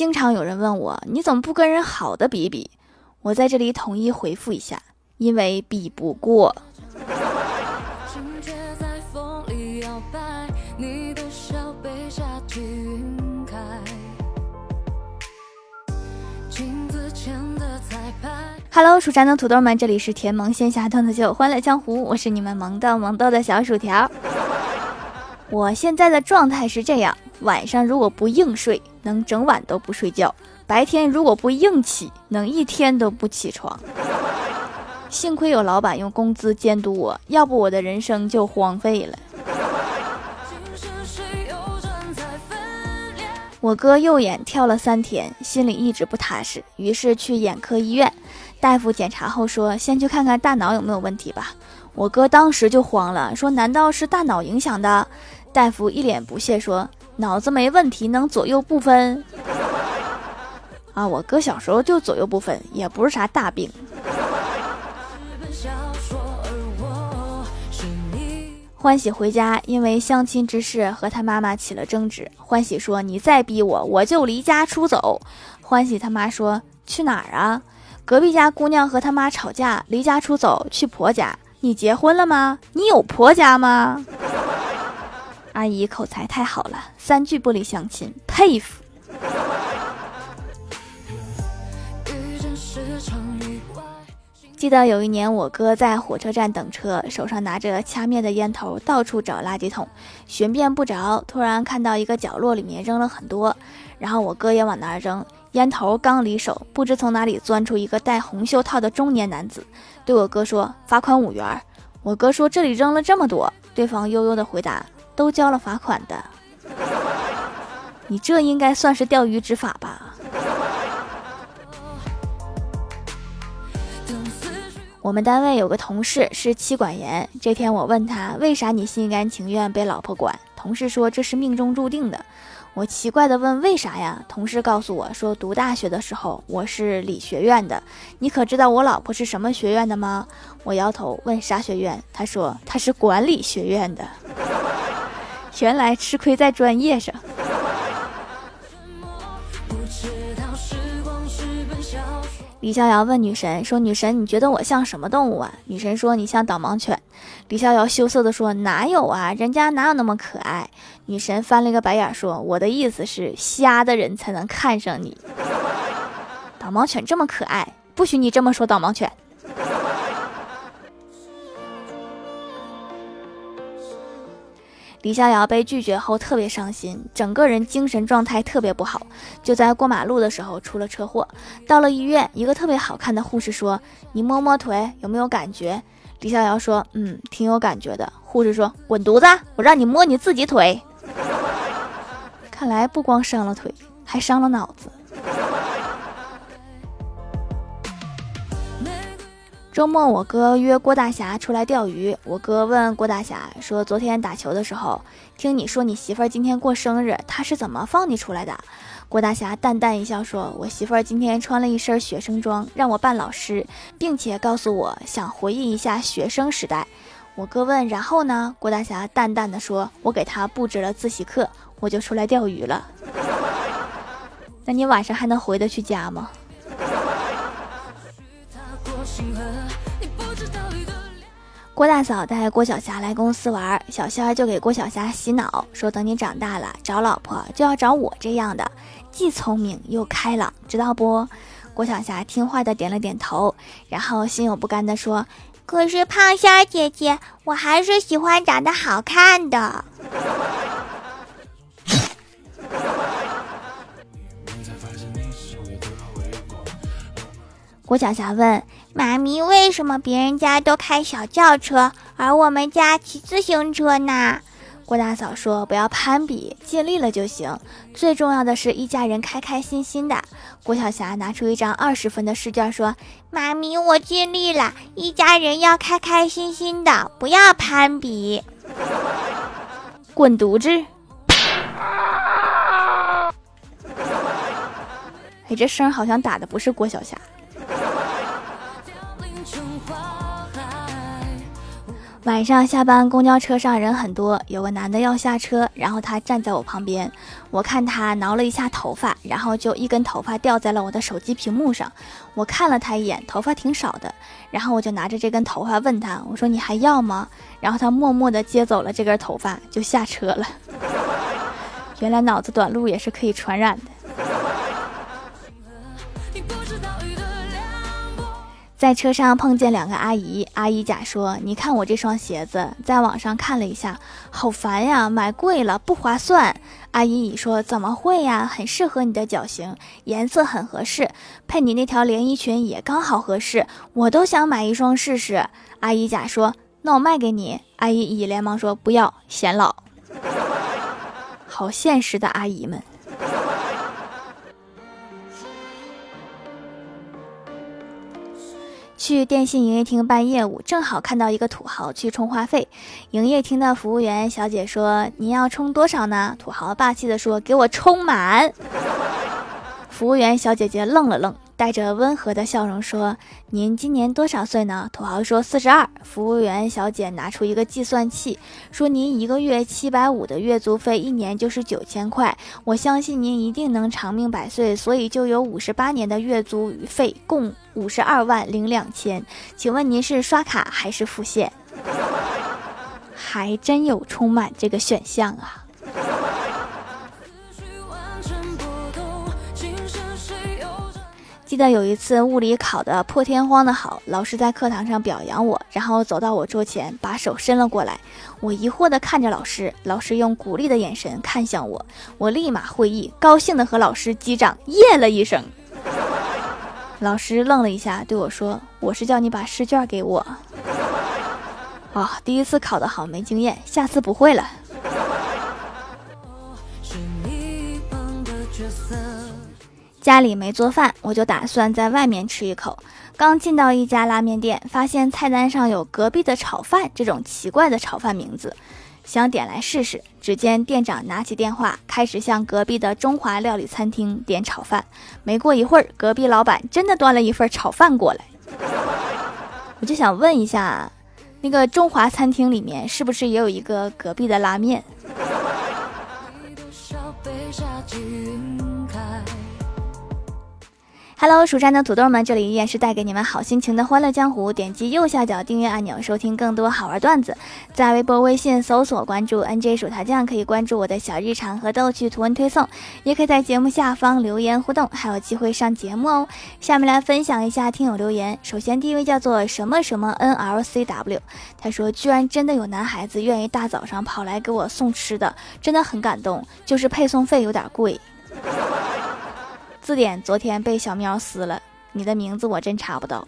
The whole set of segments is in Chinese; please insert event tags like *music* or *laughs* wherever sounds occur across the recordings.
经常有人问我，你怎么不跟人好的比比？我在这里统一回复一下，因为比不过。Hello，蜀山的土豆们，这里是甜萌仙侠段子秀《欢乐江湖》，我是你们萌豆萌豆的小薯条。我现在的状态是这样：晚上如果不硬睡，能整晚都不睡觉；白天如果不硬起，能一天都不起床。幸亏有老板用工资监督我，要不我的人生就荒废了。我哥右眼跳了三天，心里一直不踏实，于是去眼科医院。大夫检查后说：“先去看看大脑有没有问题吧。”我哥当时就慌了，说：“难道是大脑影响的？”大夫一脸不屑说：“脑子没问题，能左右不分？”啊，我哥小时候就左右不分，也不是啥大病。欢喜回家，因为相亲之事和他妈妈起了争执。欢喜说：“你再逼我，我就离家出走。”欢喜他妈说：“去哪儿啊？隔壁家姑娘和他妈吵架，离家出走去婆家。你结婚了吗？你有婆家吗？”阿姨口才太好了，三句不离相亲，佩服。记得有一年，我哥在火车站等车，手上拿着掐灭的烟头，到处找垃圾桶，寻遍不着。突然看到一个角落里面扔了很多，然后我哥也往那儿扔。烟头刚离手，不知从哪里钻出一个戴红袖套的中年男子，对我哥说：“罚款五元。”我哥说：“这里扔了这么多。”对方悠悠的回答：“都交了罚款的。”你这应该算是钓鱼执法吧？我们单位有个同事是妻管严。这天我问他，为啥你心甘情愿被老婆管？同事说这是命中注定的。我奇怪的问为啥呀？同事告诉我说，读大学的时候我是理学院的。你可知道我老婆是什么学院的吗？我摇头问啥学院？他说他是管理学院的。原来吃亏在专业上。李逍遥问女神说：“女神，你觉得我像什么动物啊？”女神说：“你像导盲犬。”李逍遥羞涩地说：“哪有啊，人家哪有那么可爱？”女神翻了一个白眼说：“我的意思是，瞎的人才能看上你。导盲犬这么可爱，不许你这么说导盲犬。”李逍遥被拒绝后特别伤心，整个人精神状态特别不好。就在过马路的时候出了车祸，到了医院，一个特别好看的护士说：“你摸摸腿，有没有感觉？”李逍遥说：“嗯，挺有感觉的。”护士说：“滚犊子！我让你摸你自己腿。” *laughs* 看来不光伤了腿，还伤了脑子。周末，我哥约郭大侠出来钓鱼。我哥问郭大侠说：“昨天打球的时候，听你说你媳妇儿今天过生日，她是怎么放你出来的？”郭大侠淡淡一笑说：“我媳妇儿今天穿了一身学生装，让我扮老师，并且告诉我想回忆一下学生时代。”我哥问：“然后呢？”郭大侠淡淡的说：“我给他布置了自习课，我就出来钓鱼了。”那你晚上还能回得去家吗？郭大嫂带郭晓霞来公司玩，小仙儿就给郭晓霞洗脑，说等你长大了找老婆就要找我这样的，既聪明又开朗，知道不？郭晓霞听话的点了点头，然后心有不甘的说：“可是胖仙儿姐姐，我还是喜欢长得好看的。*laughs* ”郭晓霞问。妈咪，为什么别人家都开小轿车，而我们家骑自行车呢？郭大嫂说：“不要攀比，尽力了就行。最重要的是一家人开开心心的。”郭晓霞拿出一张二十分的试卷说：“妈咪，我尽力了，一家人要开开心心的，不要攀比。”滚犊子！哎，这声好像打的不是郭晓霞。晚上下班，公交车上人很多，有个男的要下车，然后他站在我旁边，我看他挠了一下头发，然后就一根头发掉在了我的手机屏幕上。我看了他一眼，头发挺少的，然后我就拿着这根头发问他，我说你还要吗？然后他默默地接走了这根头发，就下车了。原来脑子短路也是可以传染的。在车上碰见两个阿姨，阿姨甲说：“你看我这双鞋子，在网上看了一下，好烦呀，买贵了不划算。”阿姨乙说：“怎么会呀，很适合你的脚型，颜色很合适，配你那条连衣裙也刚好合适，我都想买一双试试。”阿姨甲说：“那我卖给你。”阿姨乙连忙说：“不要，显老。”好现实的阿姨们。去电信营业厅办业务，正好看到一个土豪去充话费。营业厅的服务员小姐说：“您要充多少呢？”土豪霸气地说：“给我充满。”服务员小姐姐愣了愣。带着温和的笑容说：“您今年多少岁呢？”土豪说：“四十二。”服务员小姐拿出一个计算器，说：“您一个月七百五的月租费，一年就是九千块。我相信您一定能长命百岁，所以就有五十八年的月租费，共五十二万零两千。请问您是刷卡还是付现？*laughs* 还真有充满这个选项啊！”得有一次物理考得破天荒的好，老师在课堂上表扬我，然后走到我桌前，把手伸了过来。我疑惑地看着老师，老师用鼓励的眼神看向我，我立马会意，高兴地和老师击掌，耶了一声。老师愣了一下，对我说：“我是叫你把试卷给我。*laughs* ”啊，第一次考得好，没经验，下次不会了。家里没做饭，我就打算在外面吃一口。刚进到一家拉面店，发现菜单上有“隔壁的炒饭”这种奇怪的炒饭名字，想点来试试。只见店长拿起电话，开始向隔壁的中华料理餐厅点炒饭。没过一会儿，隔壁老板真的端了一份炒饭过来。我就想问一下，那个中华餐厅里面是不是也有一个隔壁的拉面？Hello，蜀山的土豆们，这里依然是带给你们好心情的欢乐江湖。点击右下角订阅按钮，收听更多好玩段子。在微博、微信搜索关注 NJ 薯条酱，可以关注我的小日常和逗趣图文推送，也可以在节目下方留言互动，还有机会上节目哦。下面来分享一下听友留言。首先，第一位叫做什么什么 NLCW，他说：“居然真的有男孩子愿意大早上跑来给我送吃的，真的很感动，就是配送费有点贵。”字典昨天被小喵撕了，你的名字我真查不到。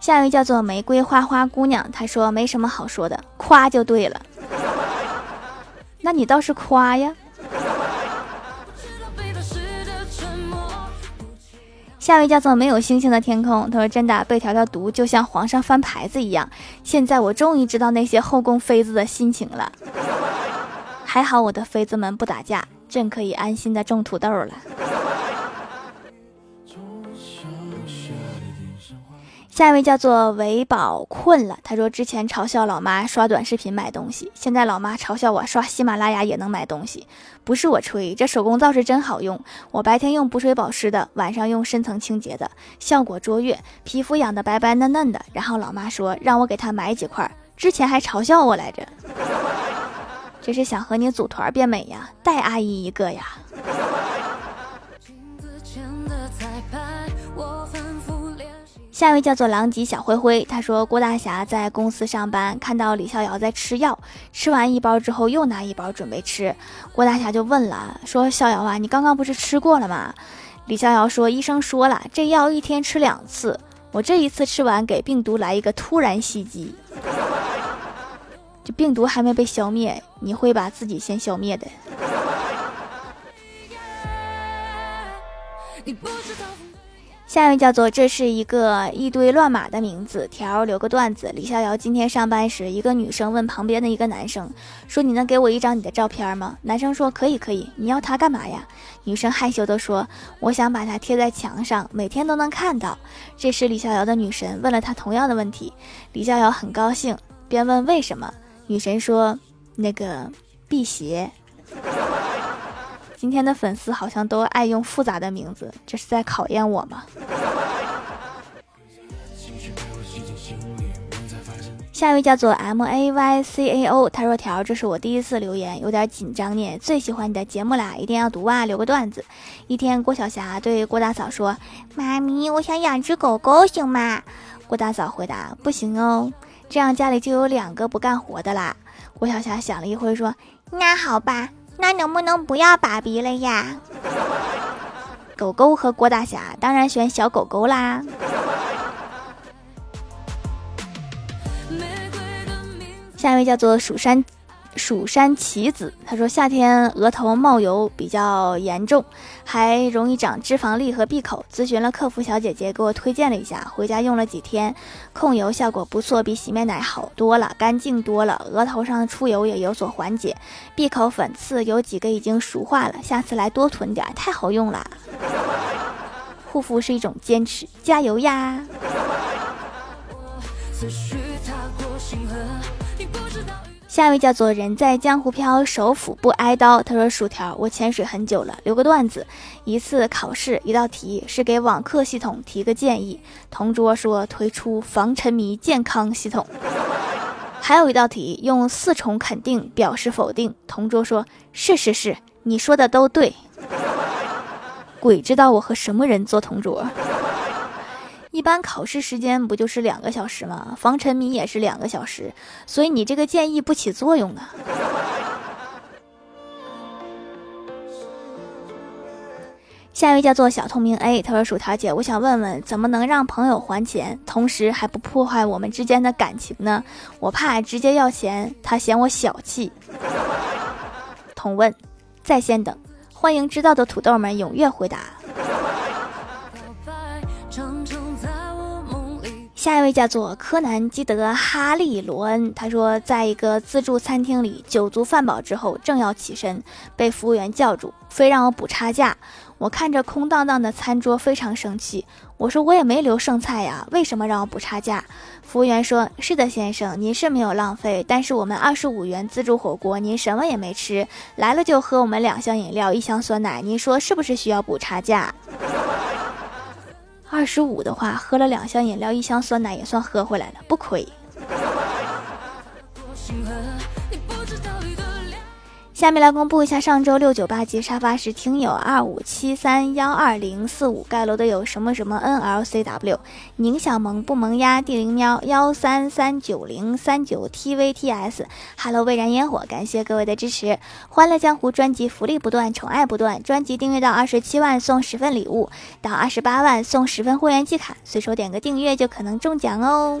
下一位叫做玫瑰花花姑娘，她说没什么好说的，夸就对了。那你倒是夸呀。下一位叫做没有星星的天空，他说真的被条条毒就像皇上翻牌子一样，现在我终于知道那些后宫妃子的心情了。还好我的妃子们不打架，朕可以安心的种土豆了。下一位叫做维宝困了，他说之前嘲笑老妈刷短视频买东西，现在老妈嘲笑我刷喜马拉雅也能买东西。不是我吹，这手工皂是真好用，我白天用补水保湿的，晚上用深层清洁的，效果卓越，皮肤养的白白嫩嫩的。然后老妈说让我给她买几块，之前还嘲笑我来着。这是想和你组团变美呀，带阿姨一个呀。下一位叫做狼藉小灰灰，他说郭大侠在公司上班，看到李逍遥在吃药，吃完一包之后又拿一包准备吃，郭大侠就问了，说逍遥啊，你刚刚不是吃过了吗？李逍遥说，医生说了，这药一天吃两次，我这一次吃完给病毒来一个突然袭击。这病毒还没被消灭，你会把自己先消灭的。下一位叫做这是一个一堆乱码的名字条留个段子。李逍遥今天上班时，一个女生问旁边的一个男生说：“你能给我一张你的照片吗？”男生说：“可以，可以。”你要它干嘛呀？女生害羞地说：“我想把它贴在墙上，每天都能看到。”这时李逍遥的女神问了他同样的问题，李逍遥很高兴，便问为什么。女神说：“那个辟邪。”今天的粉丝好像都爱用复杂的名字，这是在考验我吗？下一位叫做 M A Y C A O，他说：“条，这是我第一次留言，有点紧张呢。最喜欢你的节目啦，一定要读啊，留个段子。”一天，郭晓霞对郭大嫂说：“妈咪，我想养只狗狗，行吗？”郭大嫂回答：“不行哦，这样家里就有两个不干活的啦。”郭晓霞想了一会说：“那好吧。”那能不能不要爸比了呀？狗狗和郭大侠当然选小狗狗啦。下一位叫做蜀山。蜀山棋子，他说夏天额头冒油比较严重，还容易长脂肪粒和闭口。咨询了客服小姐姐，给我推荐了一下，回家用了几天，控油效果不错，比洗面奶好多了，干净多了，额头上的出油也有所缓解。闭口粉刺有几个已经熟化了，下次来多囤点，太好用了。护肤是一种坚持，加油呀！下一位叫做人在江湖飘，手斧不挨刀。他说：“薯条，我潜水很久了，留个段子。一次考试，一道题是给网课系统提个建议，同桌说推出防沉迷健康系统。*laughs* 还有一道题用四重肯定表示否定，同桌说是是是，你说的都对。鬼知道我和什么人做同桌。”一般考试时间不就是两个小时吗？防沉迷也是两个小时，所以你这个建议不起作用啊。下一位叫做小透明 A，他说：“薯条姐，我想问问，怎么能让朋友还钱，同时还不破坏我们之间的感情呢？我怕直接要钱，他嫌我小气。”同问，在线等，欢迎知道的土豆们踊跃回答。下一位叫做柯南基德哈利罗恩，他说，在一个自助餐厅里，酒足饭饱之后，正要起身，被服务员叫住，非让我补差价。我看着空荡荡的餐桌，非常生气。我说我也没留剩菜呀，为什么让我补差价？服务员说：“是的，先生，您是没有浪费，但是我们二十五元自助火锅，您什么也没吃，来了就喝我们两箱饮料，一箱酸奶，您说是不是需要补差价？”二十五的话，喝了两箱饮料，一箱酸奶也算喝回来了，不亏。下面来公布一下上周六九八级沙发是听友二五七三幺二零四五盖楼的有什么什么 N L C W 宁小萌不萌呀地灵喵幺三三九零三九 T V T S Hello 蔚然烟火感谢各位的支持，欢乐江湖专辑福利不断，宠爱不断，专辑订阅到二十七万送十份礼物，到二十八万送十份会员季卡，随手点个订阅就可能中奖哦。